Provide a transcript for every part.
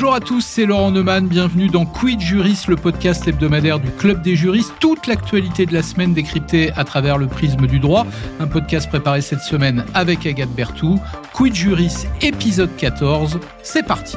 Bonjour à tous, c'est Laurent Neumann. Bienvenue dans Quid Juris, le podcast hebdomadaire du Club des juristes. Toute l'actualité de la semaine décryptée à travers le prisme du droit. Un podcast préparé cette semaine avec Agathe Bertou. Quid Juris, épisode 14. C'est parti.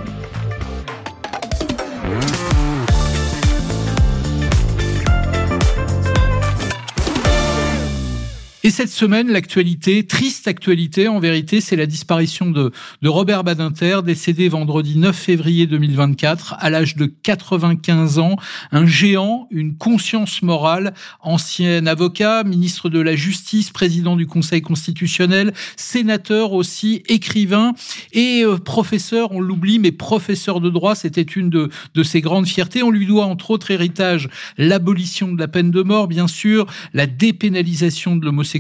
Et cette semaine, l'actualité, triste actualité en vérité, c'est la disparition de, Robert Badinter, décédé vendredi 9 février 2024 à l'âge de 95 ans. Un géant, une conscience morale, ancien avocat, ministre de la Justice, président du Conseil constitutionnel, sénateur aussi, écrivain et euh, professeur, on l'oublie, mais professeur de droit, c'était une de, de ses grandes fiertés. On lui doit entre autres héritage l'abolition de la peine de mort, bien sûr, la dépénalisation de l'homosexualité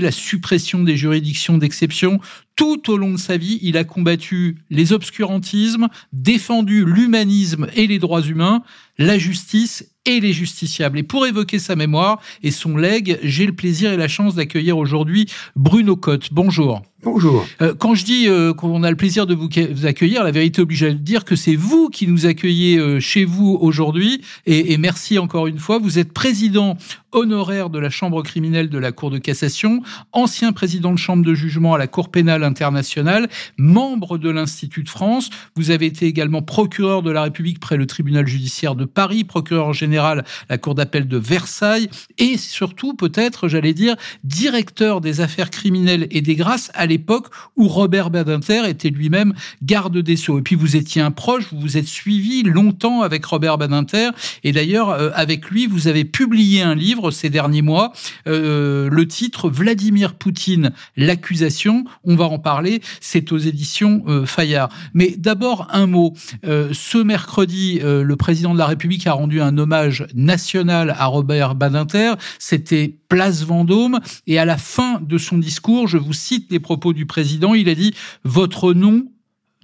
la suppression des juridictions d'exception. Tout au long de sa vie, il a combattu les obscurantismes, défendu l'humanisme et les droits humains, la justice et les justiciables. Et pour évoquer sa mémoire et son legs, j'ai le plaisir et la chance d'accueillir aujourd'hui Bruno Cotte. Bonjour. Bonjour. Euh, quand je dis euh, qu'on a le plaisir de vous, accueillir, la vérité oblige à dire que c'est vous qui nous accueillez euh, chez vous aujourd'hui. Et, et, merci encore une fois. Vous êtes président honoraire de la Chambre criminelle de la Cour de cassation, ancien président de chambre de jugement à la Cour pénale internationale, membre de l'Institut de France. Vous avez été également procureur de la République près le tribunal judiciaire de Paris, procureur général la Cour d'appel de Versailles et surtout peut-être, j'allais dire, directeur des affaires criminelles et des grâces à l'époque où Robert Badinter était lui-même garde des Sceaux. Et puis vous étiez un proche, vous vous êtes suivi longtemps avec Robert Badinter et d'ailleurs euh, avec lui vous avez publié un livre ces derniers mois, euh, le titre Vladimir Poutine, l'accusation. On va en parler, c'est aux éditions euh, Fayard. Mais d'abord un mot. ce mercredi, le président de la République a rendu un hommage national à Robert Badinter. C'était place Vendôme. Et à la fin de son discours, je vous cite les propos du président, il a dit « Votre nom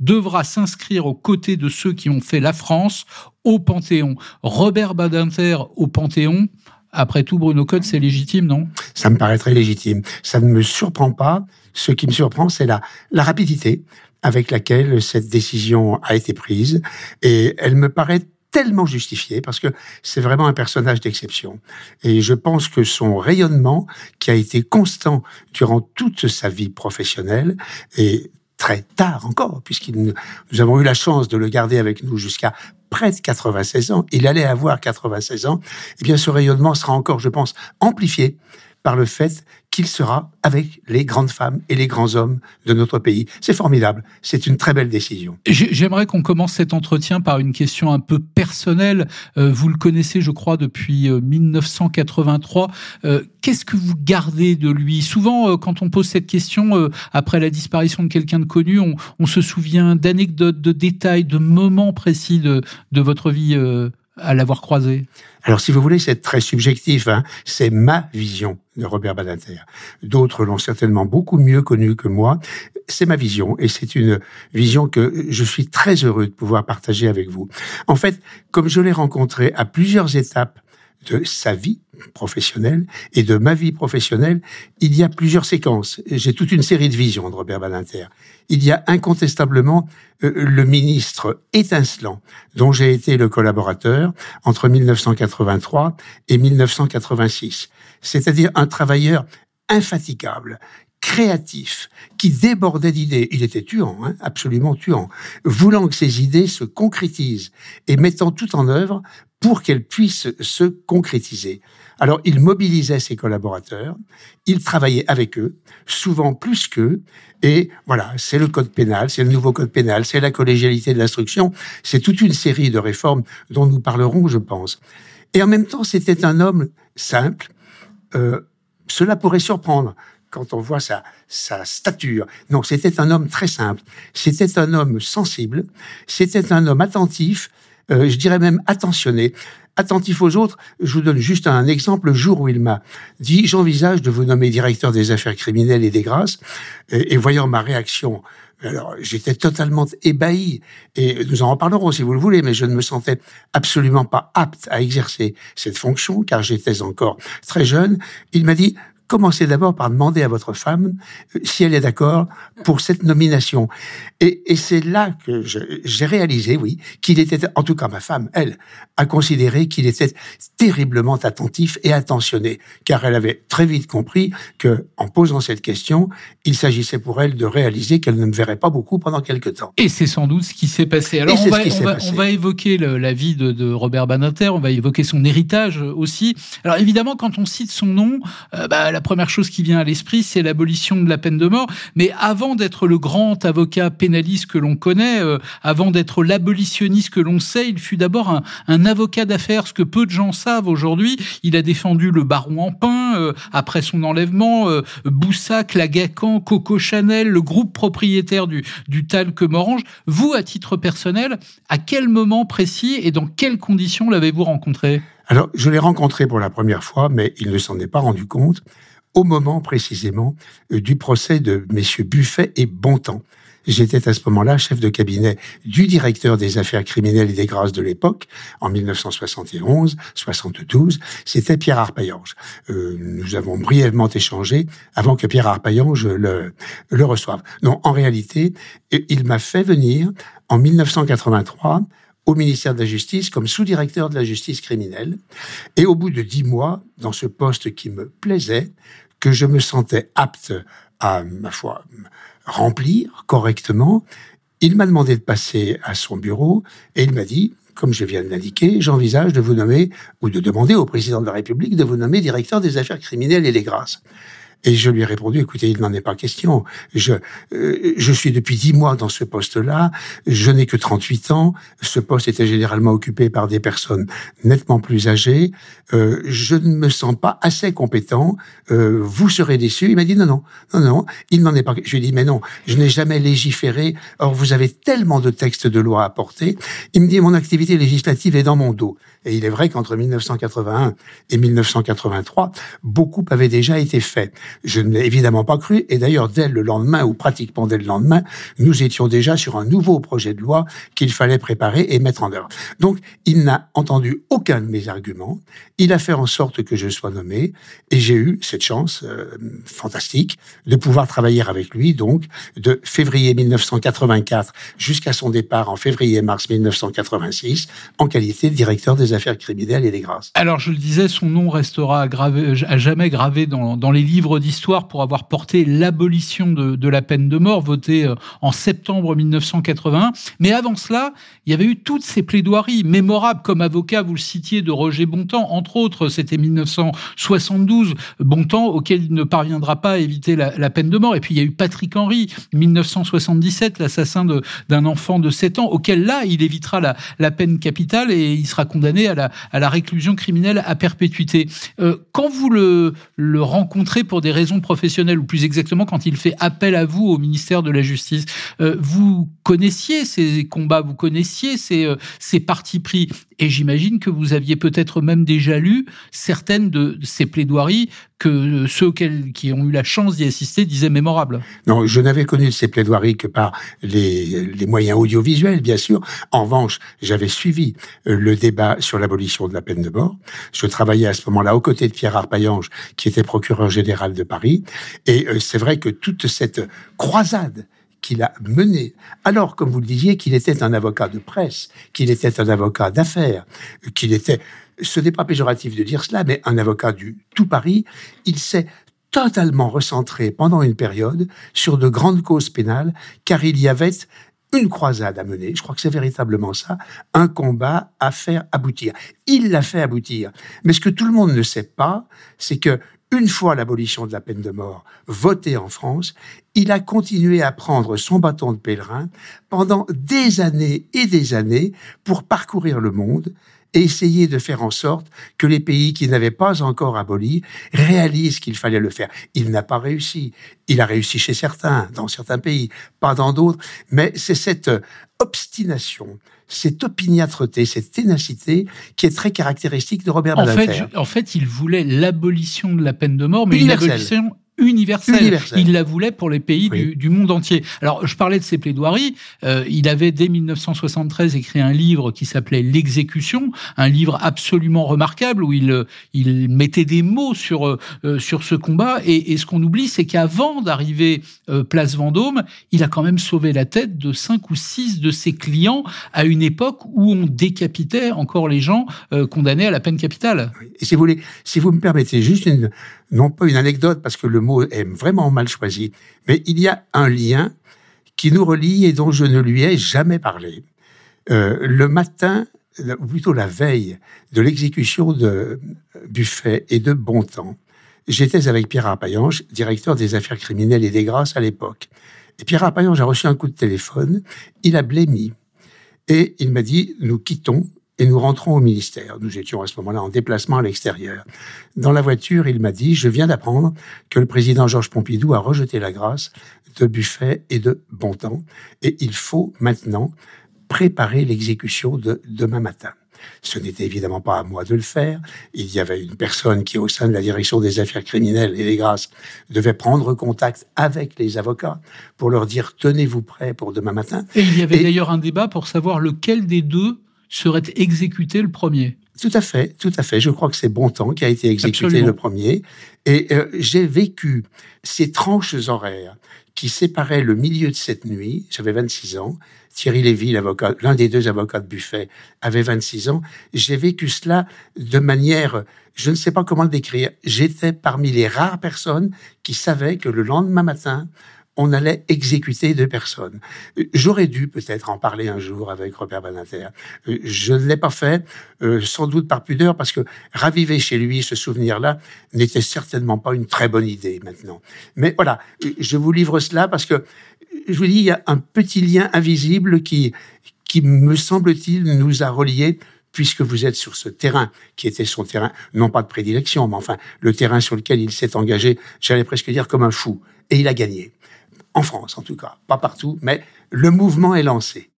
devra s'inscrire aux côtés de ceux qui ont fait la France au Panthéon. Robert Badinter au Panthéon, après tout, Bruno Code, c'est légitime, non? Ça me paraît très légitime. Ça ne me surprend pas. Ce qui me surprend, c'est la, la rapidité avec laquelle cette décision a été prise. Et elle me paraît tellement justifié parce que c'est vraiment un personnage d'exception. Et je pense que son rayonnement, qui a été constant durant toute sa vie professionnelle, et très tard encore, puisqu'il nous avons eu la chance de le garder avec nous jusqu'à près de 96 ans, il allait avoir 96 ans, eh bien ce rayonnement sera encore, je pense, amplifié par le fait qu'il sera avec les grandes femmes et les grands hommes de notre pays. C'est formidable. C'est une très belle décision. J'aimerais qu'on commence cet entretien par une question un peu personnelle. Euh, vous le connaissez, je crois, depuis 1983. Euh, euh, qu'est-ce que vous gardez de lui? Souvent, quand on pose cette question après la disparition de quelqu'un de connu, on, se souvient d'anecdotes, de détails, de moments précis de, de votre vie à l'avoir croisé Alors, si vous voulez, c'est très subjectif. Hein. C'est ma vision de Robert Badinter. D'autres l'ont certainement beaucoup mieux connu que moi. C'est ma vision et c'est une vision que je suis très heureux de pouvoir partager avec vous. En fait, comme je l'ai rencontré à plusieurs étapes de sa vie professionnelle et de ma vie professionnelle, il y a plusieurs séquences. J'ai toute une série de visions de Robert Badinter. Il y a incontestablement euh, le ministre étincelant dont j'ai été le collaborateur entre 1983 et 1986. C'est-à-dire un travailleur infatigable, créatif, qui débordait d'idées. Il était tuant, hein, absolument tuant, voulant que ses idées se concrétisent et mettant tout en œuvre pour qu'elles puissent se concrétiser. Alors, il mobilisait ses collaborateurs, il travaillait avec eux, souvent plus qu'eux, et voilà, c'est le code pénal, c'est le nouveau code pénal, c'est la collégialité de l'instruction, c'est toute une série de réformes dont nous parlerons, je pense. Et en même temps, c'était un homme simple. Euh, cela pourrait surprendre quand on voit sa, sa stature. Non, c'était un homme très simple. C'était un homme sensible. C'était un homme attentif. Euh, je dirais même attentionné. Attentif aux autres, je vous donne juste un exemple. Le jour où il m'a dit, j'envisage de vous nommer directeur des affaires criminelles et des grâces, et, voyant ma réaction, alors j'étais totalement ébahi, et nous en reparlerons si vous le voulez, mais je ne me sentais absolument pas apte à exercer cette fonction, car j'étais encore très jeune. Il m'a dit, commencez d'abord par demander à votre femme euh, si elle est d'accord pour cette nomination. Et, et c'est là que j'ai réalisé, oui, qu'il était, en tout cas ma femme, elle, a considéré qu'il était terriblement attentif et attentionné, car elle avait très vite compris que, en posant cette question, il s'agissait pour elle de réaliser qu'elle ne me verrait pas beaucoup pendant quelque temps. Et c'est sans doute ce qui s'est passé. Alors on va, on, va, on va, évoquer la vie de, de, Robert Badinter, on va évoquer son héritage aussi. Alors évidemment, quand on cite son nom, euh, bah, la première chose qui vient à l'esprit, c'est l'abolition de la peine de mort. Mais avant d'être le grand avocat pénaliste que l'on connaît, euh, avant d'être l'abolitionniste que l'on sait, il fut d'abord un, avocat d'affaires, ce que peu de gens savent aujourd'hui. Il a défendu le baron Empin euh, après son enlèvement, euh, Boussac, Lagacan, Coco Chanel, le groupe propriétaire du, du Talc Morange. Vous, à titre personnel, à quel moment précis et dans quelles conditions l'avez-vous rencontré? Alors, je l'ai rencontré pour la première fois, mais il ne s'en est pas rendu compte, au moment précisément euh, du procès de messieurs Buffet et Bontemps. J'étais à ce moment-là chef de cabinet du directeur des affaires criminelles et des grâces de l'époque, en 1971-72. C'était Pierre Arpaillange. Euh, nous avons brièvement échangé avant que Pierre Arpaillange le, le reçoive. Non, en réalité, il m'a fait venir en 1983 au ministère de la Justice comme sous-directeur de la justice criminelle. Et au bout de dix mois, dans ce poste qui me plaisait, que je me sentais apte à, ma foi, remplir correctement, il m'a demandé de passer à son bureau et il m'a dit, comme je viens de l'indiquer, j'envisage de vous nommer ou de demander au président de la République de vous nommer directeur des affaires criminelles et des grâces. Et je lui ai répondu, écoutez, il n'en est pas question. Je, euh, je suis depuis dix mois dans ce poste-là. Je n'ai que 38 ans. Ce poste était généralement occupé par des personnes nettement plus âgées. Euh, je ne me sens pas assez compétent. Euh, vous serez déçu. Il m'a dit non, non, non, non. Il n'en est pas. Je lui ai dit mais non, je n'ai jamais légiféré. Or vous avez tellement de textes de loi à porter. Il me dit mon activité législative est dans mon dos. Et il est vrai qu'entre 1981 et 1983, beaucoup avait déjà été fait. Je ne l'ai évidemment pas cru, et d'ailleurs, dès le lendemain, ou pratiquement dès le lendemain, nous étions déjà sur un nouveau projet de loi qu'il fallait préparer et mettre en œuvre. Donc, il n'a entendu aucun de mes arguments, il a fait en sorte que je sois nommé, et j'ai eu cette chance euh, fantastique de pouvoir travailler avec lui, donc, de février 1984 jusqu'à son départ en février-mars 1986, en qualité de directeur des affaires criminelles et des grâces. Alors, je le disais, son nom restera gravé, à jamais gravé dans, les livres d'histoire pour avoir porté l'abolition de, la peine de mort, votée euh, en septembre 1981. Mais avant cela, il y avait eu toutes ces plaidoiries mémorables comme avocat, vous le citiez, de Roger Bontemps, entre autres, c'était 1972, Bontemps, auquel il ne parviendra pas à éviter la, la, peine de mort. Et puis, il y a eu Patrick Henry, 1977, l'assassin d'un enfant de 7 ans, auquel là, il évitera la, la peine capitale et il sera condamné à la, réclusion criminelle à perpétuité. Euh, quand vous le, le rencontrez pour des raisons professionnelles, ou plus exactement quand il fait appel à vous au ministère de la Justice, euh, vous connaissiez ces combats, vous connaissiez ces, euh, ces partis pris, et j'imagine que vous aviez peut-être même déjà lu certaines de ces plaidoiries que ceux qui ont eu la chance d'y assister disaient mémorables. Non, je n'avais connu ces plaidoiries que par les, moyens audiovisuels, bien sûr. En revanche, j'avais suivi le débat sur l'abolition de la peine de mort. Je travaillais à ce moment-là aux côtés de Pierre Arpaillange, qui était procureur général de Paris. Et euh, c'est vrai que toute cette croisade qu'il a menée, alors, comme vous le disiez, qu'il était un avocat de presse, qu'il était un avocat d'affaires, qu'il était, ce n'est pas péjoratif de dire cela, mais un avocat du tout Paris, il s'est totalement recentré pendant une période sur de grandes causes pénales, car il y avait une croisade à mener, je crois que c'est véritablement ça, un combat à faire aboutir. Il l'a fait aboutir. Mais ce que tout le monde ne sait pas, c'est que une fois l'abolition de la peine de mort votée en France, il a continué à prendre son bâton de pèlerin pendant des années et des années pour parcourir le monde et essayer de faire en sorte que les pays qui n'avaient pas encore aboli réalisent qu'il fallait le faire. Il n'a pas réussi. Il a réussi chez certains, dans certains pays, pas dans d'autres, mais c'est cette obstination, cette opiniâtreté, cette ténacité qui est très caractéristique de Robert en Fait, en fait, il voulait l'abolition de la peine de mort, mais une abolition universelle. Il la voulait pour les pays du, monde entier. Alors, je parlais de ses plaidoiries. Euh, il avait, dès 1973, écrit un livre qui s'appelait L'exécution, un livre absolument remarquable où il, il mettait des mots sur, euh, sur ce combat. Et, et ce qu'on oublie, c'est qu'avant d'arriver euh, place Vendôme, il a quand même sauvé la tête de cinq ou six de ses clients à une époque où on décapitait encore les gens condamnés à la peine capitale. Et si vous voulez, si vous me permettez juste une, non pas une anecdote parce que le mot est vraiment mal choisi, mais il y a un lien qui nous relie et dont je ne lui ai jamais parlé. Euh, le matin, ou plutôt la veille de l'exécution de Buffet et de Bontemps, j'étais avec Pierre Arpaillange, directeur des affaires criminelles et des grâces à l'époque. Et Pierre Arpaillange a reçu un coup de téléphone, il a blémi. Et il m'a dit, nous quittons et nous rentrons au ministère. Nous étions à ce moment-là en déplacement à l'extérieur. Dans la voiture, il m'a dit, je viens d'apprendre que le président Georges Pompidou a rejeté la grâce de Buffet et de Bontemps, et il faut maintenant préparer l'exécution de demain matin. Ce n'était évidemment pas à moi de le faire. Il y avait une personne qui, au sein de la direction des affaires criminelles et des grâces, devait prendre contact avec les avocats pour leur dire tenez-vous prêts pour demain matin. Et il y avait d'ailleurs un débat pour savoir lequel des deux serait exécuté le premier. Tout à fait, tout à fait. Je crois que c'est Bontemps qui a été exécuté le premier. Et euh, j'ai vécu ces tranches horaires qui séparaient le milieu de cette nuit. J'avais 26 ans. Thierry Lévy, l'avocat, l'un des deux avocats de Buffet, avait 26 ans. J'ai vécu cela de manière, je ne sais pas comment le décrire. J'étais parmi les rares personnes qui savaient que le lendemain matin, on allait exécuter deux personnes. J'aurais dû peut-être en parler un jour avec Robert Badinter. Je ne l'ai pas fait, euh, sans doute par pudeur, parce que raviver chez lui ce souvenir-là n'était certainement pas une très bonne idée maintenant. Mais voilà, je vous livre cela parce que, je vous dis, il y a un petit lien invisible qui, qui me semble-t-il, nous a reliés puisque vous êtes sur ce terrain qui était son terrain, non pas de prédilection, mais enfin le terrain sur lequel il s'est engagé, j'allais presque dire comme un fou, et il a gagné en France en tout cas, pas partout, mais le mouvement est lancé.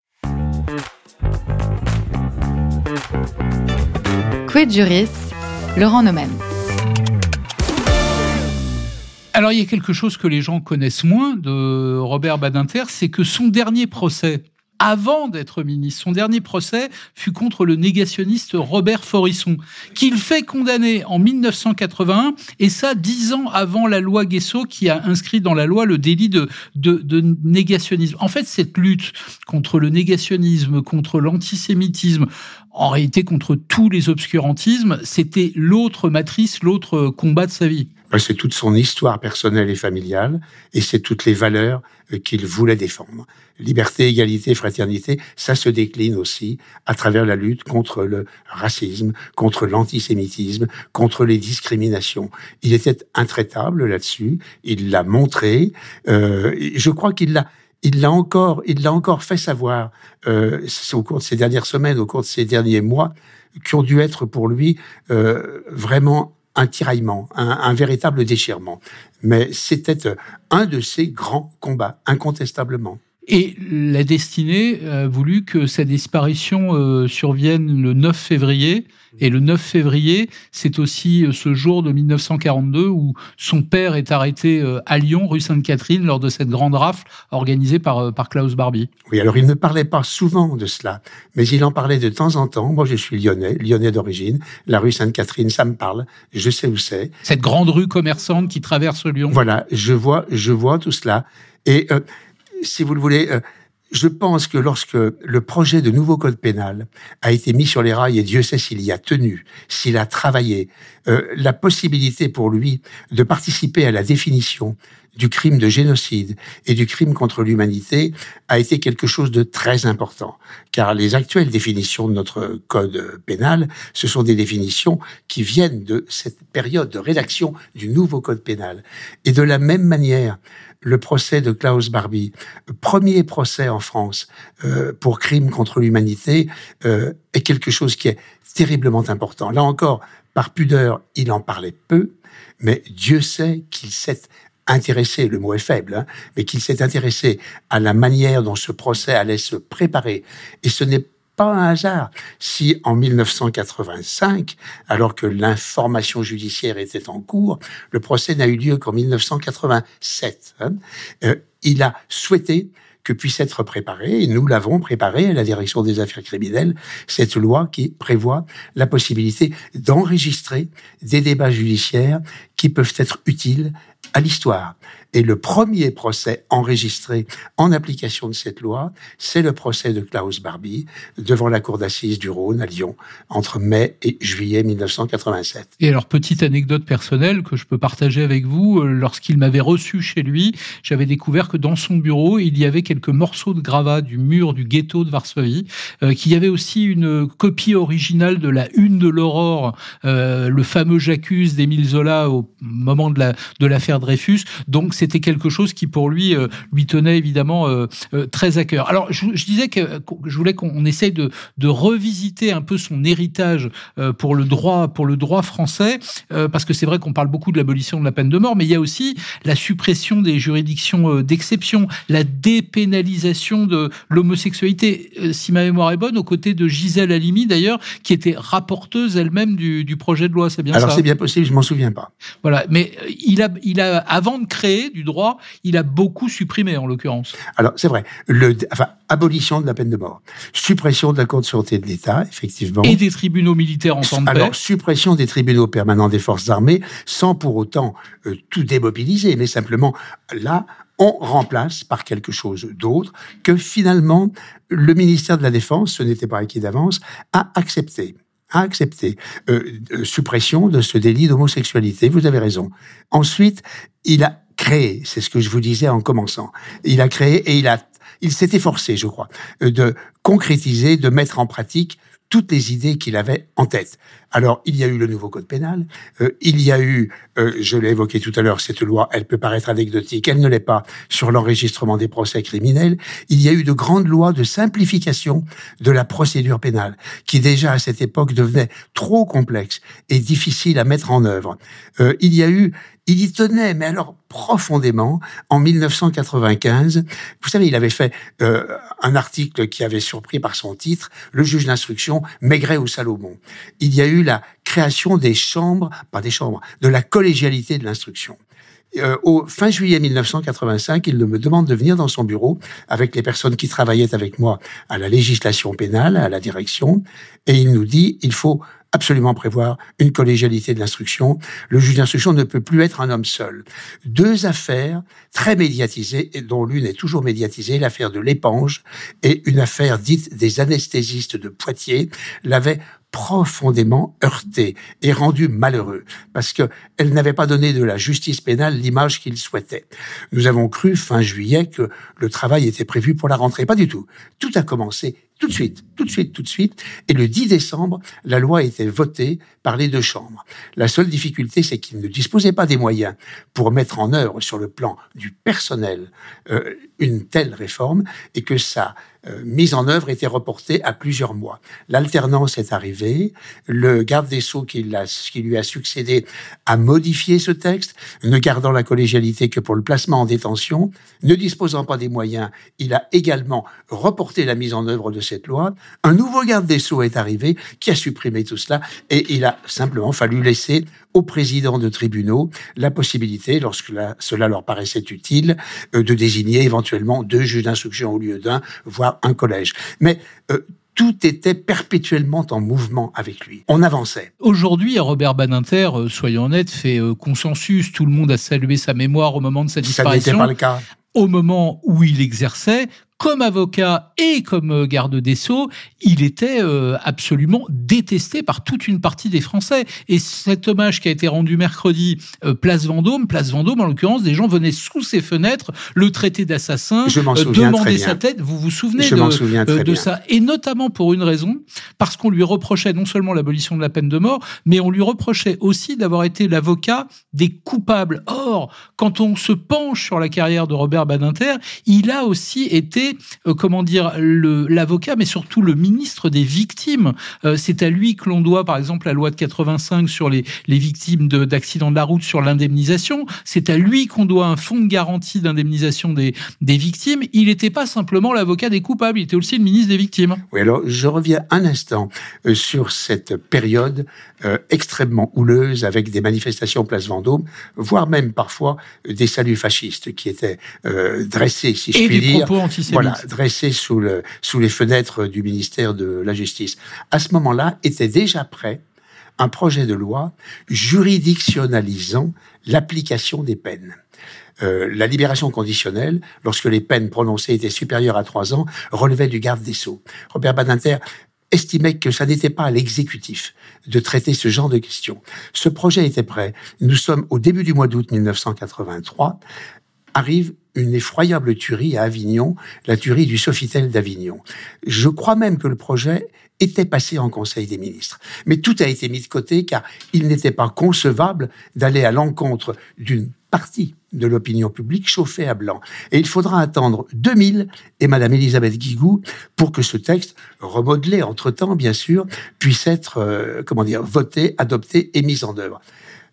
Quid Juris, Laurent Nomen. Alors il y a quelque chose que les gens connaissent moins de Robert Badinter, c'est que son dernier procès avant d'être ministre. Son dernier procès fut contre le négationniste Robert Forisson, qu'il fait condamner en 1981, et ça dix ans avant la loi Guesso qui a inscrit dans la loi le délit de, de, négationnisme. En fait, cette lutte contre le négationnisme, contre l'antisémitisme, en réalité contre tous les obscurantismes, c'était l'autre matrice, l'autre combat de sa vie. C'est toute son histoire personnelle et familiale, et c'est toutes les valeurs euh, qu'il voulait défendre. Liberté, égalité, fraternité, ça se décline aussi à travers la lutte contre le racisme, contre l'antisémitisme, contre les discriminations. Il était intraitable là-dessus, il l'a montré, euh, je crois qu'il l'a il l'a encore, il l'a encore fait savoir euh, au cours de ces dernières semaines, au cours de ces derniers mois, qui ont dû être pour lui euh, vraiment un tiraillement, un, véritable déchirement. Mais c'était euh, un de ses grands combats, incontestablement. Et la destinée a voulu que sa disparition euh, survienne le 9 février. Et le 9 février, c'est aussi euh, ce jour de 1942 où son père est arrêté à Lyon, rue Sainte-Catherine, lors de cette grande rafle organisée par, par Klaus Barbie. Oui, alors il ne parlait pas souvent de cela, mais il en parlait de temps en temps. Moi, je suis lyonnais, lyonnais d'origine. La rue Sainte-Catherine, ça me parle. Je sais où c'est. Cette grande rue commerçante qui traverse Lyon. Voilà, je vois, je vois tout cela. Et si vous le voulez, euh, je pense que lorsque le projet de nouveau code pénal a été mis sur les rails, et Dieu sait s'il y a tenu, s'il a travaillé, euh, la possibilité pour lui de participer à la définition du crime de génocide et du crime contre l'humanité a été quelque chose de très important. Car les actuelles définitions de notre code pénal, ce sont des définitions qui viennent de cette période de rédaction du nouveau code pénal. Et de la même manière, le procès de Klaus Barbie, premier procès en France euh, pour crime contre l'humanité, euh, est quelque chose qui est terriblement important. Là encore, par pudeur, il en parlait peu, mais Dieu sait qu'il s'est intéressé, le mot est faible, hein, mais qu'il s'est intéressé à la manière dont ce procès allait se préparer. Et ce n'est pas un hasard. Si en 1985, alors que l'information judiciaire était en cours, le procès n'a eu lieu qu'en 1987, hein, euh, il a souhaité que puisse être préparée, et nous l'avons préparée à la direction des affaires criminelles, cette loi qui prévoit la possibilité d'enregistrer des débats judiciaires qui peuvent être utiles à l'histoire. Et le premier procès enregistré en application de cette loi, c'est le procès de Klaus Barbie devant la cour d'assises du Rhône à Lyon entre mai et juillet 1987. Et alors, petite anecdote personnelle que je peux partager avec vous, euh, lorsqu'il m'avait reçu chez lui, j'avais découvert que dans son bureau, il y avait quelques morceaux de gravats du mur du ghetto de Varsovie, euh, qu'il y avait aussi une copie originale de la Une de l'Aurore, euh, le fameux J'accuse d'Émile Zola au moment de l'affaire la, de Dreyfus. Donc, c'est c'était quelque chose qui pour lui euh, lui tenait évidemment euh, euh, très à cœur. Alors je, disais que je voulais qu'on essaye de, de, revisiter un peu son héritage pour le droit pour le droit français parce que c'est vrai qu'on parle beaucoup de l'abolition de la peine de mort, mais il y a aussi la suppression des juridictions d'exception, la dépénalisation de l'homosexualité. Si ma mémoire est bonne, aux côtés de Gisèle Halimi d'ailleurs, qui était rapporteuse elle-même du, du, projet de loi. C'est bien Alors ça? Alors c'est bien possible, je m'en souviens pas. Voilà, mais il a il a avant de créer du droit, il a beaucoup supprimé en l'occurrence. Alors c'est vrai, le, enfin abolition de la peine de mort, suppression de la Cour de sûreté de l'État, effectivement, et des tribunaux militaires en temps de Alors suppression des tribunaux permanents des forces armées, sans pour autant euh, tout démobiliser, mais simplement là on remplace par quelque chose d'autre que finalement le ministère de la Défense, ce n'était pas acquis d'avance, a accepté a accepté euh, euh, suppression de ce délit d'homosexualité. Vous avez raison. Ensuite, il a créé, c'est ce que je vous disais en commençant, il a créé et il a, il s'est efforcé, je crois, euh, de concrétiser, de mettre en pratique toutes les idées qu'il avait en tête. Alors, il y a eu le nouveau code pénal, euh, il y a eu, euh, je l'ai évoqué tout à l'heure, cette loi, elle peut paraître anecdotique, elle ne l'est pas, sur l'enregistrement des procès criminels. Il y a eu de grandes lois de simplification de la procédure pénale, qui déjà à cette époque devenait trop complexe et difficile à mettre en œuvre. Euh, il y a eu il y tenait, mais alors profondément, en 1995. Vous savez, il avait fait euh, un article qui avait surpris par son titre, Le juge d'instruction, Maigret ou Salomon. Il y a eu la création des chambres, pas des chambres, de la collégialité de l'instruction. Euh, au fin juillet 1985, il me demande de venir dans son bureau avec les personnes qui travaillaient avec moi à la législation pénale, à la direction, et il nous dit il faut absolument prévoir une collégialité de l'instruction. Le juge d'instruction ne peut plus être un homme seul. Deux affaires très médiatisées, dont l'une est toujours médiatisée, l'affaire de l'épange et une affaire dite des anesthésistes de Poitiers, l'avaient profondément heurté et rendu malheureux parce que elle n'avait pas donné de la justice pénale l'image qu'il souhaitait. Nous avons cru fin juillet que le travail était prévu pour la rentrée. Pas du tout. Tout a commencé tout de suite, tout de suite, tout de suite. Et le 10 décembre, la loi a été votée par les deux chambres. La seule difficulté, c'est qu'ils ne disposaient pas des moyens pour mettre en œuvre sur le plan du personnel euh, une telle réforme et que sa euh, mise en œuvre était reportée à plusieurs mois. L'alternance est arrivée. Le garde des Sceaux qui, qui lui a succédé a modifié ce texte, ne gardant la collégialité que pour le placement en détention. Ne disposant pas des moyens, il a également reporté la mise en œuvre de cette loi. Un nouveau garde des Sceaux est arrivé qui a supprimé tout cela et il a simplement fallu laisser aux présidents de tribunaux la possibilité, lorsque cela leur paraissait utile, euh, de désigner éventuellement deux juges d'instruction au lieu d'un, voire un collège. Mais euh, tout était perpétuellement en mouvement avec lui. On avançait. Aujourd'hui, Robert Badinter, euh, soyons honnêtes, fait consensus. Tout le monde a salué sa mémoire au moment de sa disparition. Ça n'était pas le cas au moment où il exerçait, comme avocat et comme euh, garde des Sceaux, il était euh, absolument détesté par toute une partie des Français. Et cet hommage qui a été rendu mercredi, euh, place Vendôme, place Vendôme, en l'occurrence, des gens venaient sous ses fenêtres le traiter d'assassin, demander sa tête. Vous vous souvenez de, de ça? Et notamment pour une raison, parce qu'on lui reprochait non seulement l'abolition de la peine de mort, mais on lui reprochait aussi d'avoir été l'avocat des coupables. Or, quand on se penche sur la carrière de Robert Badinter, il a aussi été euh, comment dire, l'avocat, mais surtout le ministre des victimes. Euh, c'est à lui que l'on doit, par exemple, la loi de 85 sur les, les victimes d'accidents de, la route, sur l'indemnisation. C'est à lui qu'on doit un fonds de garantie d'indemnisation des, des victimes. Il n'était pas simplement l'avocat des coupables, il était aussi le ministre des victimes. Oui, alors je reviens un instant euh, sur cette période extrêmement houleuse avec des manifestations place Vendôme, voire même parfois des saluts fascistes qui étaient dressés, si je puis dire, voilà, dressés sous, le, sous les fenêtres du ministère de la Justice. À ce moment-là, était déjà prêt un projet de loi juridictionnalisant l'application des peines. Euh, la libération conditionnelle, lorsque les peines prononcées étaient supérieures à trois ans, relevait du garde des Sceaux. Robert Badinter estimait que ça n'était pas à l'exécutif de traiter ce genre de questions. Ce projet était prêt. Nous sommes au début du mois d'août 1983 arrive une effroyable tuerie à Avignon, la tuerie du Sofitel d'Avignon. Je crois même que le projet était passé en Conseil des ministres. Mais tout a été mis de côté car il n'était pas concevable d'aller à l'encontre d'une partie de l'opinion publique chauffée à blanc. Et il faudra attendre 2000 et Madame Elisabeth Guigou pour que ce texte, remodelé entre-temps bien sûr, puisse être, euh, comment dire, voté, adopté et mis en œuvre.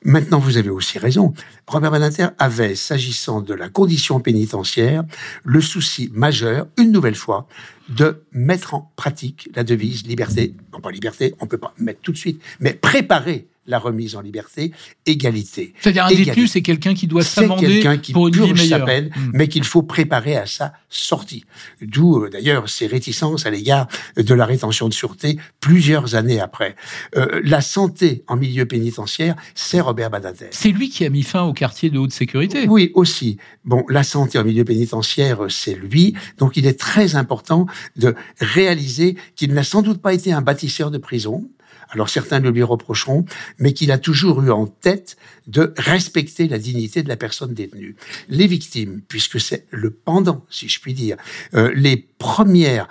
Maintenant, vous avez aussi raison. Robert Badinter avait, s'agissant de la condition pénitentiaire, le souci majeur, une nouvelle fois, de mettre en pratique la devise liberté, non pas liberté, on peut pas mettre tout de suite, mais préparer la remise en liberté, égalité. C'est-à-dire un détenu, c'est quelqu'un qui doit s'amender pour une vie meilleure. Sa peine, hmm. mais qu'il faut préparer à sa sortie. D'où euh, d'ailleurs ses réticences à l'égard de la rétention de sûreté plusieurs années après. Euh, la santé en milieu pénitentiaire, c'est Robert Badinter. C'est lui qui a mis fin au quartier de haute sécurité. Oui, aussi. Bon, la santé en milieu pénitentiaire, c'est lui. Donc il est très important de réaliser qu'il n'a sans doute pas été un bâtisseur de prison alors certains le lui reprocheront, mais qu'il a toujours eu en tête de respecter la dignité de la personne détenue. Les victimes, puisque c'est le pendant, si je puis dire, euh, les premières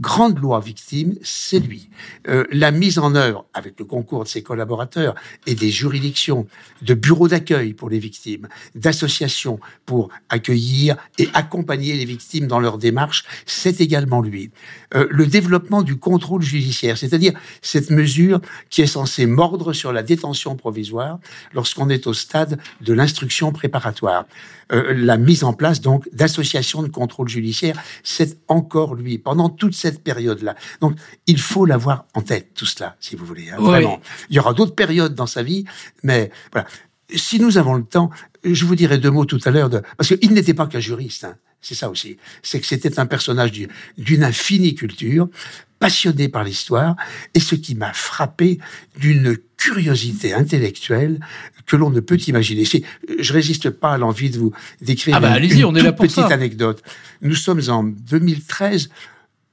grande loi victime, c'est lui. Euh, la mise en œuvre, avec le concours de ses collaborateurs et des juridictions, de bureaux d'accueil pour les victimes, d'associations pour accueillir et accompagner les victimes dans leur démarche, c'est également lui. Euh, le développement du contrôle judiciaire, c'est-à-dire cette mesure qui est censée mordre sur la détention provisoire lorsqu'on est au stade de l'instruction préparatoire. Euh, la mise en place donc d'associations de contrôle judiciaire, c'est encore lui pendant toute cette période-là. Donc il faut l'avoir en tête tout cela, si vous voulez. Hein, vraiment, il y aura d'autres périodes dans sa vie, mais voilà. Si nous avons le temps, je vous dirai deux mots tout à l'heure de parce qu'il n'était pas qu'un juriste. Hein. C'est ça aussi. C'est que c'était un personnage d'une infinie culture, passionné par l'histoire, et ce qui m'a frappé d'une curiosité intellectuelle que l'on ne peut imaginer. Je résiste pas à l'envie de vous décrire ah bah, une, on est là pour petite anecdote. Nous sommes en 2013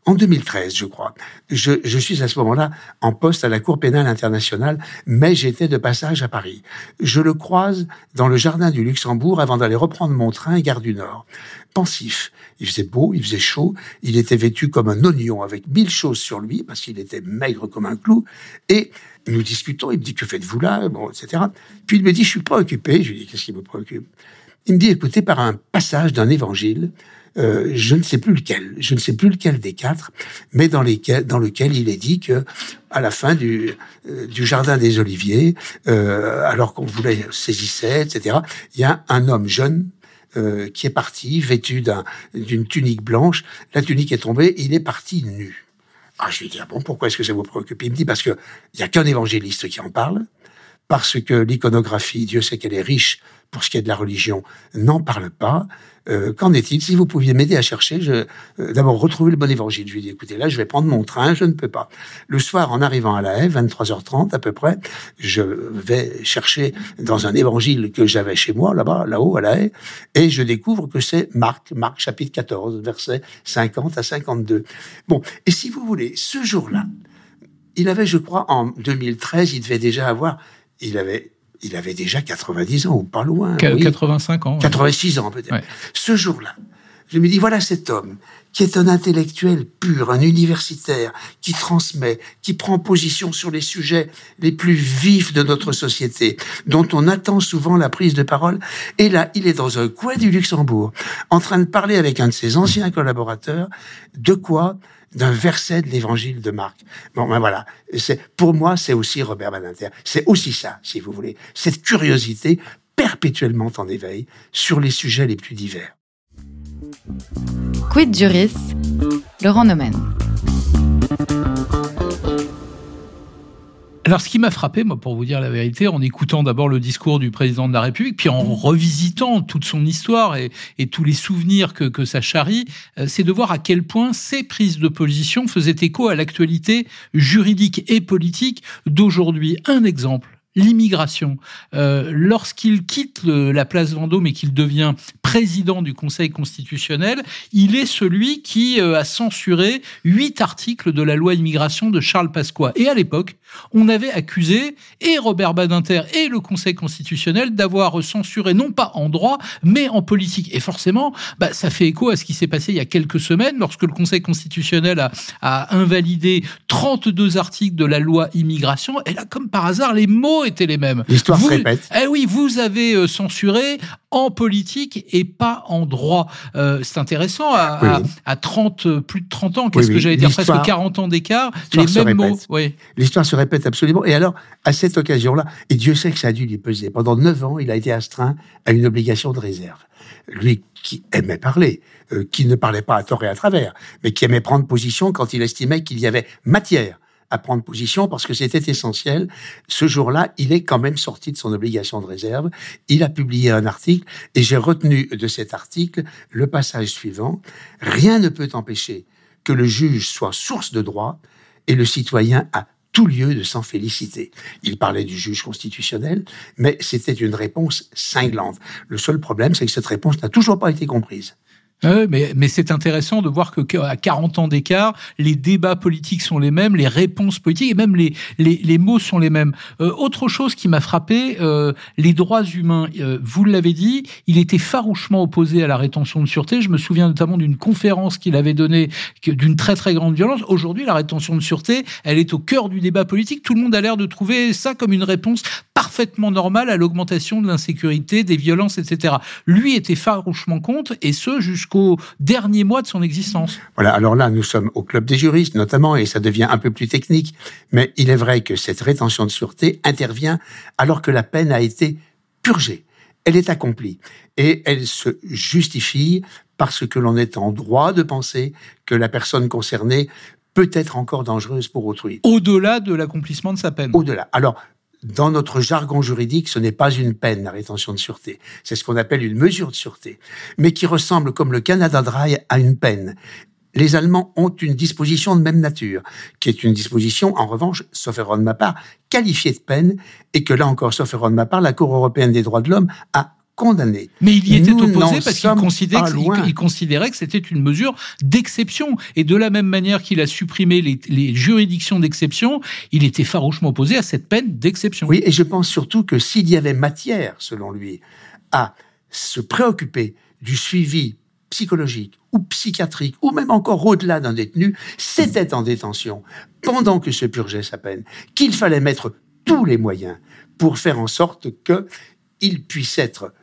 en 2013, je crois. Je, suis à ce moment-là en poste à la Cour pénale internationale, mais j'étais de passage à Paris. Je le croise dans le jardin du Luxembourg avant d'aller reprendre mon train gare du Nord. Pensif. Il faisait beau, il faisait chaud, il était vêtu comme un oignon avec mille choses sur lui parce qu'il était maigre comme un clou. Et nous discutons, il me dit que faites-vous là, bon, etc. Puis il me dit je suis préoccupé. Je lui dis qu'est-ce qui me préoccupe? Il me dit écoutez par un passage d'un évangile euh, je ne sais plus lequel, je ne sais plus lequel des quatre, mais dans, lesquels, dans lequel il est dit que à la fin du, euh, du jardin des Oliviers, euh, alors qu'on voulait saisissait, etc., il y a un homme jeune qui est parti, vêtu d'une tunique blanche. La tunique est tombée, il est parti nu. Ah, je lui dis, ah bon, pourquoi est-ce que ça vous préoccupe? Il me dit, parce qu'il n'y a qu'un évangéliste qui en parle, parce que l'iconographie, Dieu sait qu'elle est riche pour ce qui est de la religion, n'en parle pas, euh, qu'en est-il? Si vous pouviez m'aider à chercher, je, euh, d'abord retrouver le bon évangile. Je lui ai dit, écoutez, là, je vais prendre mon train, je ne peux pas. Le soir, en arrivant à la haie, 23h30 à peu près, je vais chercher dans un évangile que j'avais chez moi, là-bas, là-haut, à la haie, et je découvre que c'est Marc, Marc chapitre 14, versets 50 à 52. Bon, et si vous voulez, ce jour-là, il avait, je crois, en 2013, il devait déjà avoir, il avait il avait déjà 90 ans, ou pas loin. 85 ans. 86 ans peut-être. Ce jour-là, je me dis, voilà cet homme qui est un intellectuel pur, un universitaire, qui transmet, qui prend position sur les sujets les plus vifs de notre société, dont on attend souvent la prise de parole. Et là, il est dans un coin du Luxembourg, en train de parler avec un de ses anciens collaborateurs, de quoi d'un verset de l'évangile de Marc. Bon, ben voilà. C'est, pour moi, c'est aussi Robert Badinter. C'est aussi ça, si vous voulez. Cette curiosité perpétuellement en éveil sur les sujets les plus divers. Quid Juris, Laurent Nomen. Alors, ce qui m'a frappé, moi, pour vous dire la vérité, en écoutant d'abord le discours du président de la République, puis en revisitant toute son histoire et, tous les souvenirs que, que ça charrie, euh, c'est de voir à quel point ces prises de position faisaient écho à l'actualité juridique et politique d'aujourd'hui. Un exemple l'immigration. Euh, Lorsqu'il quitte la place Vendôme et qu'il devient président du Conseil constitutionnel, il est celui qui euh, a censuré huit articles de la loi immigration de Charles Pasqua. Et à l'époque, on avait accusé et Robert Badinter et le Conseil constitutionnel d'avoir censuré non pas en droit, mais en politique. Et forcément, bah, ça fait écho à ce qui s'est passé il y a quelques semaines lorsque le Conseil constitutionnel a, a invalidé 32 articles de la loi immigration. Et là, comme par hasard, les mots étaient les mêmes. L'histoire se répète. Eh oui, vous avez euh, censuré en politique et pas en droit. Euh, c'est intéressant, à, à, 30, plus de 30 ans, qu'est-ce que j'allais dire, presque 40 ans d'écart, les mêmes mots. Oui. L'histoire se répète absolument. Et alors, à cette occasion-là, et Dieu sait que ça a dû lui peser, pendant 9 ans, il a été astreint à une obligation de réserve. Lui qui aimait parler, euh, qui ne parlait pas à tort et à travers, mais qui aimait prendre position quand il estimait qu'il y avait matière à prendre position parce que c'était essentiel. Ce jour-là, il est quand même sorti de son obligation de réserve. Il a publié un article et j'ai retenu de cet article le passage suivant. Rien ne peut empêcher que le juge soit source de droit et le citoyen a tout lieu de s'en féliciter. Il parlait du juge constitutionnel, mais c'était une réponse cinglante. Le seul problème, c'est que cette réponse n'a toujours pas été comprise. Oui, mais, c'est intéressant de voir que à 40 ans d'écart, les débats politiques sont les mêmes, les réponses politiques et même les mots sont les mêmes. Euh, autre chose qui m'a frappé, euh, les droits humains. Euh, vous l'avez dit, il était farouchement opposé à la rétention de sûreté. Je me souviens notamment d'une conférence qu'il avait donnée d'une très très grande violence. Aujourd'hui, la rétention de sûreté, elle est au cœur du débat politique. Tout le monde a l'air de trouver ça comme une réponse parfaitement normale à l'augmentation de l'insécurité, des violences, etc. Lui était farouchement contre, et ce jusqu'à jusqu'au dernier mois de son existence. Voilà, alors là, nous sommes au club des juristes notamment, et ça devient un peu plus technique, mais il est vrai que cette rétention de sûreté intervient alors que la peine a été purgée. Elle est accomplie et elle se justifie parce que l'on est en droit de penser que la personne concernée peut être encore dangereuse pour autrui. Au-delà de l'accomplissement de sa peine. Au-delà. Alors, dans notre jargon juridique, ce n'est pas une peine, la rétention de sûreté. C'est ce qu'on appelle une mesure de sûreté, mais qui ressemble, comme le Canada Dry, à une peine. Les Allemands ont une disposition de même nature, qui est une disposition, en revanche, sauf erreur de ma part, qualifiée de peine, et que là encore, sauf erreur de ma part, la Cour européenne des droits de l'homme a condamné. Mais il y était opposé parce qu'il considérait, considérait, que c'était une mesure d'exception. Et de la même manière qu'il a supprimé les, les juridictions d'exception, il était farouchement opposé à cette peine d'exception. Oui, et je pense surtout que s'il y avait matière, selon lui, à se préoccuper du suivi psychologique ou psychiatrique, ou même encore au-delà d'un détenu, c'était en détention, pendant que se purgeait sa peine, qu'il fallait mettre tous les moyens pour faire en sorte qu'il puisse être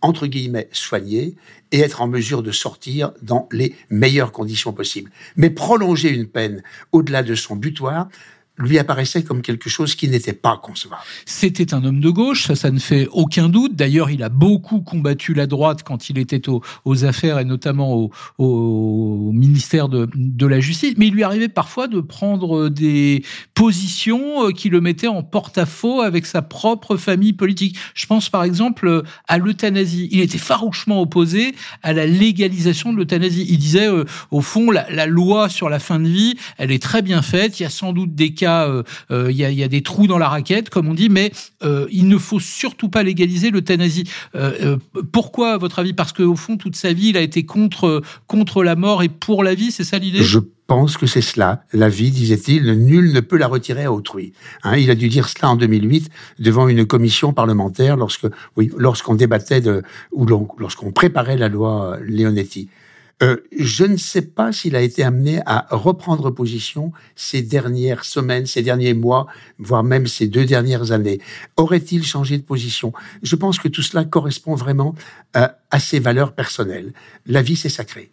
entre guillemets, soigner et être en mesure de sortir dans les meilleures conditions possibles. Mais prolonger une peine au-delà de son butoir, lui apparaissait comme quelque chose qui n'était pas concevable. C'était un homme de gauche, ça, ça ne fait aucun doute. D'ailleurs, il a beaucoup combattu la droite quand il était aux, affaires et notamment au, ministère de, la Justice. Mais il lui arrivait parfois de prendre des positions euh, qui le mettaient en porte-à-faux avec sa propre famille politique. Je pense par exemple à l'euthanasie. Il était farouchement opposé à la légalisation de l'euthanasie. Il disait, euh, au fond, la, la loi sur la fin de vie, elle est très bien faite. Il y a sans doute des cas euh, euh, il y, a, des trous dans la raquette, comme on dit, mais euh, il ne faut surtout pas légaliser l'euthanasie. pourquoi, à votre avis? Parce qu'au fond, toute sa vie, il a été contre, la mort et pour la vie, c'est ça l'idée? Je pense que c'est cela. La vie, disait-il, nul ne peut la retirer à autrui. Hein, il a dû dire cela en 2008 devant une commission parlementaire lorsque, lorsqu'on débattait de, ou lorsqu'on préparait la loi Leonetti. Euh, je ne sais pas s'il a été amené à reprendre position ces dernières semaines, ces derniers mois, voire même ces deux dernières années. Aurait-il changé de position? Je pense que tout cela correspond vraiment euh, à ses valeurs personnelles. La vie, c'est sacré.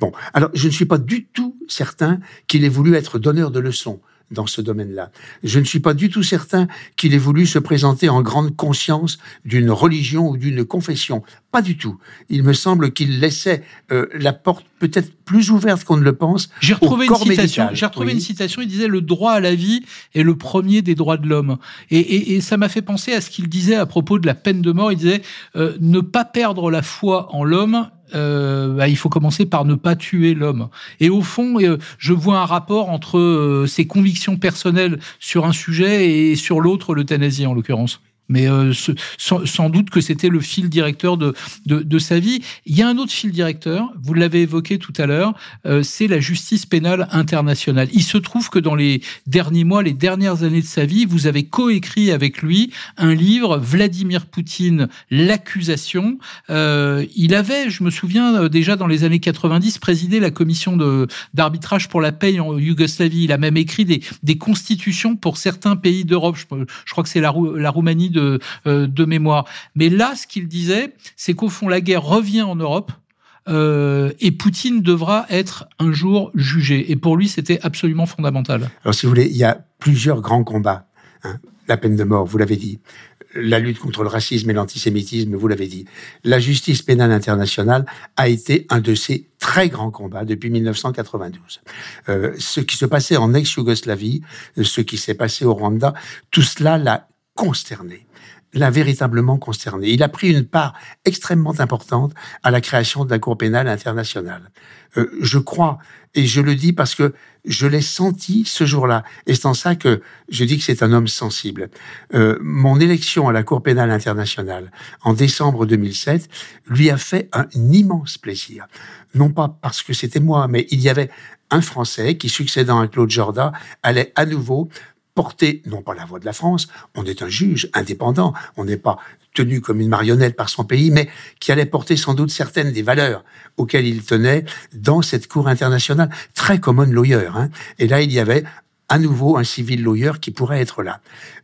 Bon, alors je ne suis pas du tout certain qu'il ait voulu être donneur de leçons dans ce domaine-là. Je ne suis pas du tout certain qu'il ait voulu se présenter en grande conscience d'une religion ou d'une confession. Pas du tout. Il me semble qu'il laissait euh, la porte peut-être plus ouverte qu'on ne le pense. J'ai retrouvé une citation. J'ai retrouvé une citation. Il disait le droit à la vie est le premier des droits de l'homme. Et, et, et, ça m'a fait penser à ce qu'il disait à propos de la peine de mort. Il disait euh, ne pas perdre la foi en l'homme euh, bah, il faut commencer par ne pas tuer l'homme. Et au fond, euh, je vois un rapport entre euh, ses convictions personnelles sur un sujet et sur l'autre, l'euthanasie en l'occurrence mais euh, sans, doute que c'était le fil directeur de, de, sa vie. Il y a un autre fil directeur, vous l'avez évoqué tout à l'heure, euh, c'est la justice pénale internationale. Il se trouve que dans les derniers mois, les dernières années de sa vie, vous avez coécrit avec lui un livre, Vladimir Poutine, l'accusation. Euh, il avait, je me souviens déjà dans les années 90, présidé la commission d'arbitrage pour la paix en Yougoslavie. Il a même écrit des, des constitutions pour certains pays d'Europe. Je, crois que c'est la Roumanie de euh, de, mémoire. Mais là, ce qu'il disait, c'est qu'au fond, la guerre revient en Europe. Euh, et Poutine devra être un jour jugé. Et pour lui, c'était absolument fondamental. Alors, si vous voulez, il y a plusieurs grands combats. Hein. La peine de mort, vous l'avez dit. La lutte contre le racisme et l'antisémitisme, vous l'avez dit. La justice pénale internationale a été un de ces très grands combats depuis 1992. Euh, ce qui se passait en ex-Yougoslavie, ce qui s'est passé au Rwanda, tout cela l'a consterné l'a véritablement consterné. Il a pris une part extrêmement importante à la création de la Cour pénale internationale. Euh, je crois, et je le dis parce que je l'ai senti ce jour-là, et c'est en ça que je dis que c'est un homme sensible. Euh, mon élection à la Cour pénale internationale en décembre 2007 lui a fait un immense plaisir. Non pas parce que c'était moi, mais il y avait un Français qui, succédant à Claude Jorda, allait à nouveau porter, non pas la voix de la France, on est un juge indépendant, on n'est pas tenu comme une marionnette par son pays, mais qui allait porter sans doute certaines des valeurs auxquelles il tenait dans cette cour internationale, très common lawyer. Hein. Et là, il y avait à nouveau un civil lawyer qui pourrait être là.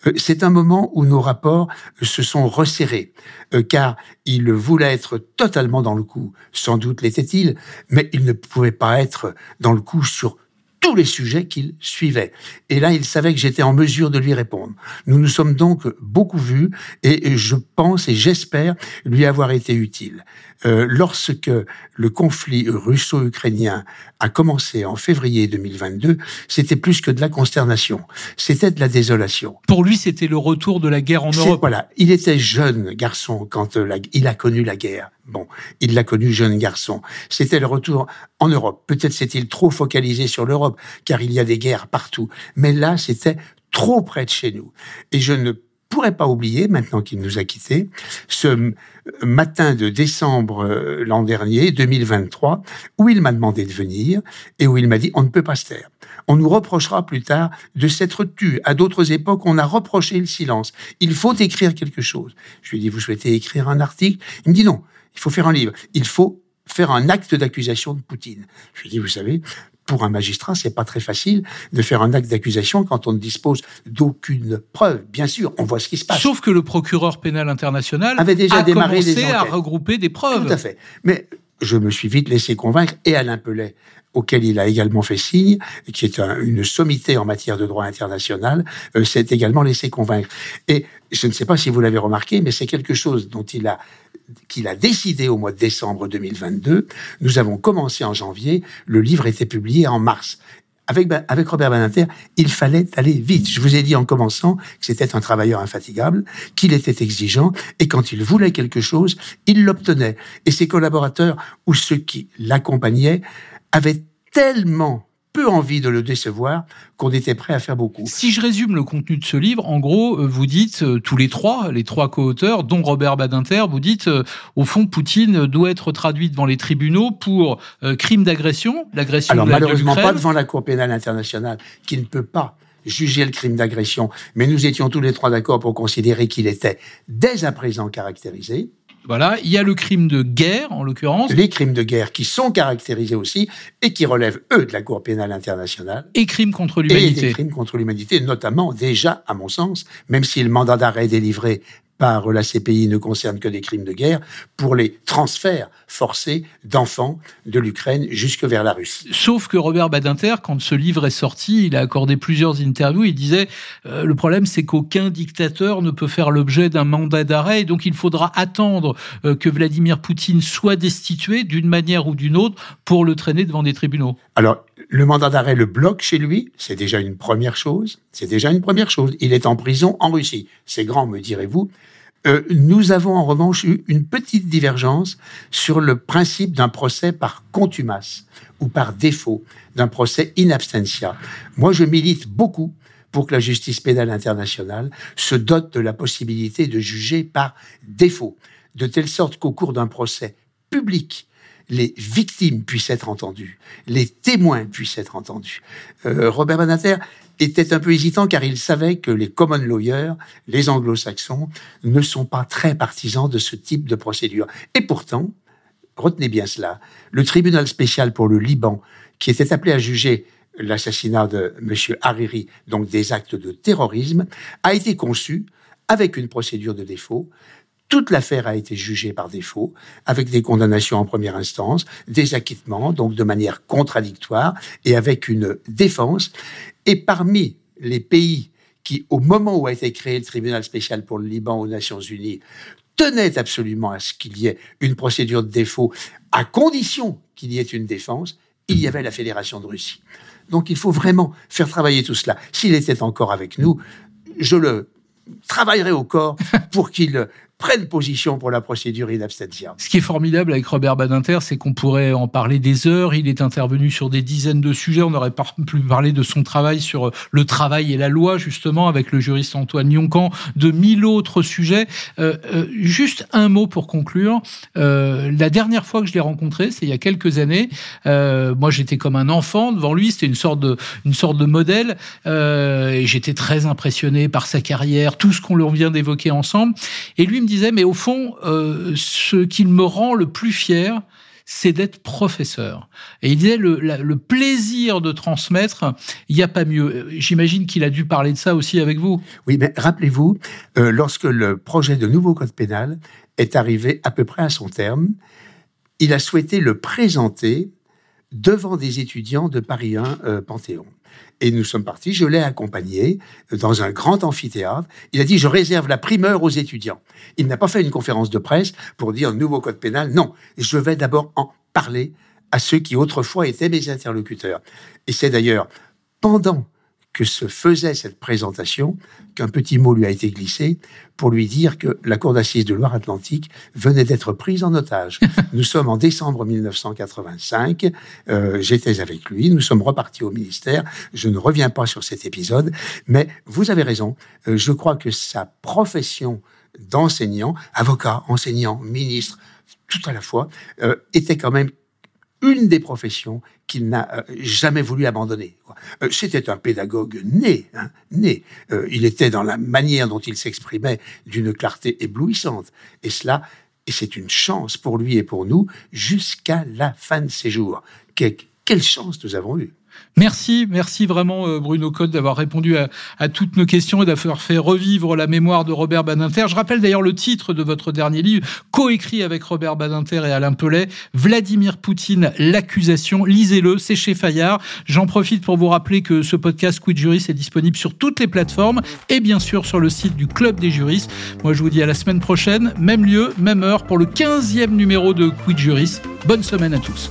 Euh, c'est un moment où nos rapports se sont resserrés, euh, car il voulait être totalement dans le coup. Sans doute l'était-il, mais il ne pouvait pas être dans le coup sur tous les sujets qu'il suivait. Et là, il savait que j'étais en mesure de lui répondre. Nous nous sommes donc beaucoup vus et je pense et j'espère lui avoir été utile. Euh, lorsque le conflit russo-ukrainien a commencé en février 2022, c'était plus que de la consternation, c'était de la désolation. Pour lui, c'était le retour de la guerre en Europe. Voilà, il était jeune garçon quand euh, il a connu la guerre. Bon, il l'a connu jeune garçon. C'était le retour en Europe. Peut-être s'est-il trop focalisé sur l'Europe, car il y a des guerres partout. Mais là, c'était trop près de chez nous. Et je ne pourrais pas oublier, maintenant qu'il nous a quittés, ce matin de décembre euh, l'an dernier, 2023, où il m'a demandé de venir et où il m'a dit on ne peut pas se taire. On nous reprochera plus tard de s'être tu. À d'autres époques, on a reproché le silence. Il faut écrire quelque chose. Je lui ai dit, vous souhaitez écrire un article? Il me dit non, il faut faire un livre. Il faut faire un acte d'accusation de Poutine. Je lui ai dit, vous savez, pour un magistrat, c'est pas très facile de faire un acte d'accusation quand on ne dispose d'aucune preuve. Bien sûr, on voit ce qui se passe. Sauf que le procureur pénal international avait déjà a démarré commencé à regrouper des preuves. Tout à fait. Mais je me suis vite laissé convaincre, et Alain Pellet, auquel il a également fait signe, qui est une sommité en matière de droit international, euh, s'est également laissé convaincre. Et je ne sais pas si vous l'avez remarqué, mais c'est quelque chose dont il a qu'il a décidé au mois de décembre 2022. Nous avons commencé en janvier, le livre était publié en mars. Avec, avec Robert Badinter, il fallait aller vite. Je vous ai dit en commençant que c'était un travailleur infatigable, qu'il était exigeant, et quand il voulait quelque chose, il l'obtenait. Et ses collaborateurs ou ceux qui l'accompagnaient avaient tellement peu envie de le décevoir qu'on était prêt à faire beaucoup. Si je résume le contenu de ce livre, en gros, euh, vous dites euh, tous les trois, les trois co-auteurs, dont Robert Badinter, vous dites euh, au fond Poutine doit être traduit devant les tribunaux pour crime d'agression, l'agression. Alors malheureusement pas devant la Cour pénale internationale, qui ne peut pas juger le crime d'agression, mais nous étions tous les trois d'accord pour considérer qu'il était dès à présent caractérisé Voilà, il y a le crime de guerre, en l'occurrence. Les crimes de guerre qui sont caractérisés aussi et qui relèvent, eux, de la Cour pénale internationale. Et crimes contre Et l'humanité. des crimes contre l'humanité, notamment déjà, à mon sens, même si le mandat d'arrêt délivré par la CPI ne concerne que des crimes de guerre, pour les transferts forcés d'enfants de l'Ukraine jusque vers la Russie. Sauf que Robert Badinter, quand ce livre est sorti, il a accordé plusieurs interviews. Il disait euh, le problème, c'est qu'aucun dictateur ne peut faire l'objet d'un mandat d'arrêt, donc il faudra attendre euh, que Vladimir Poutine soit destitué d'une manière ou d'une autre pour le traîner devant des tribunaux. Alors, le mandat d'arrêt le bloque chez lui, c'est déjà une première chose. C'est déjà une première chose. Il est en prison en Russie. C'est grand, me direz-vous. Euh, nous avons en revanche eu une petite divergence sur le principe d'un procès par contumace ou par défaut, d'un procès in absentia. Moi, je milite beaucoup pour que la justice pénale internationale se dote de la possibilité de juger par défaut, de telle sorte qu'au cours d'un procès public, les victimes puissent être entendues, les témoins puissent être entendus. Euh, Robert Badinter était un peu hésitant car il savait que les common lawyers, les anglo-saxons, ne sont pas très partisans de ce type de procédure. Et pourtant, retenez bien cela, le tribunal spécial pour le Liban, qui était appelé à juger l'assassinat de M. Hariri, donc des actes de terrorisme, a été conçu avec une procédure de défaut. Toute l'affaire a été jugée par défaut, avec des condamnations en première instance, des acquittements, donc de manière contradictoire, et avec une défense. Et parmi les pays qui, au moment où a été créé le tribunal spécial pour le Liban aux Nations Unies, tenaient absolument à ce qu'il y ait une procédure de défaut, à condition qu'il y ait une défense, il y avait la Fédération de Russie. Donc il faut vraiment faire travailler tout cela. S'il était encore avec nous, je le travaillerai au corps pour qu'il prenne position pour la procédure in absentia. Ce qui est formidable avec Robert Badinter, c'est qu'on pourrait en parler des heures. Il est intervenu sur des dizaines de sujets. On aurait pas pu parler de son travail sur le travail et la loi, justement, avec le juriste Antoine Lioncan, de mille autres sujets. Euh, euh, juste un mot pour conclure. Euh, la dernière fois que je l'ai rencontré, c'est il y a quelques années. Euh, moi, j'étais comme un enfant devant lui. C'était une sorte de, une sorte de modèle. Euh, et j'étais très impressionné par sa carrière, tout ce qu'on leur vient d'évoquer ensemble. Et lui disait, mais au fond, euh, ce qui me rend le plus fier, c'est d'être professeur. Et il disait, le, le plaisir de transmettre, il n'y a pas mieux. J'imagine qu'il a dû parler de ça aussi avec vous. Oui, mais rappelez-vous, euh, lorsque le projet de nouveau code pénal est arrivé à peu près à son terme, il a souhaité le présenter devant des étudiants de Paris 1 euh, Panthéon. Et nous sommes partis, je l'ai accompagné dans un grand amphithéâtre. Il a dit, je réserve la primeur aux étudiants. Il n'a pas fait une conférence de presse pour dire nouveau code pénal. Non, je vais d'abord en parler à ceux qui autrefois étaient mes interlocuteurs. Et c'est d'ailleurs pendant que se faisait cette présentation qu'un petit mot lui a été glissé pour lui dire que la Cour d'assises de Loire-Atlantique venait d'être prise en otage. nous sommes en décembre 1985, euh, j'étais avec lui, nous sommes repartis au ministère, je ne reviens pas sur cet épisode, mais vous avez raison, euh, je crois que sa profession d'enseignant, avocat, enseignant, ministre, tout à la fois, euh, était quand même une des professions qu'il n'a euh, jamais voulu abandonner. Euh, C'était un pédagogue né, hein, né. Euh, il était dans la manière dont il s'exprimait d'une clarté éblouissante. Et cela, et c'est une chance pour lui et pour nous, jusqu'à la fin de ses jours. Que- quelle chance nous avons eue. Merci, merci vraiment euh, Bruno Cotte d'avoir répondu à, toutes nos questions et d'avoir fait revivre la mémoire de Robert Badinter. Je rappelle d'ailleurs le titre de votre dernier livre, coécrit avec Robert Badinter et Alain Pellet, Vladimir Poutine, l'accusation. Lisez-le, c'est chez Fayard. J'en profite pour vous rappeler que ce podcast Quid Juris est disponible sur toutes les plateformes et bien sûr sur le site du Club des juristes. Moi je vous dis à la semaine prochaine, même lieu, même heure pour le 15e numéro de Quid Juris. Bonne semaine à tous.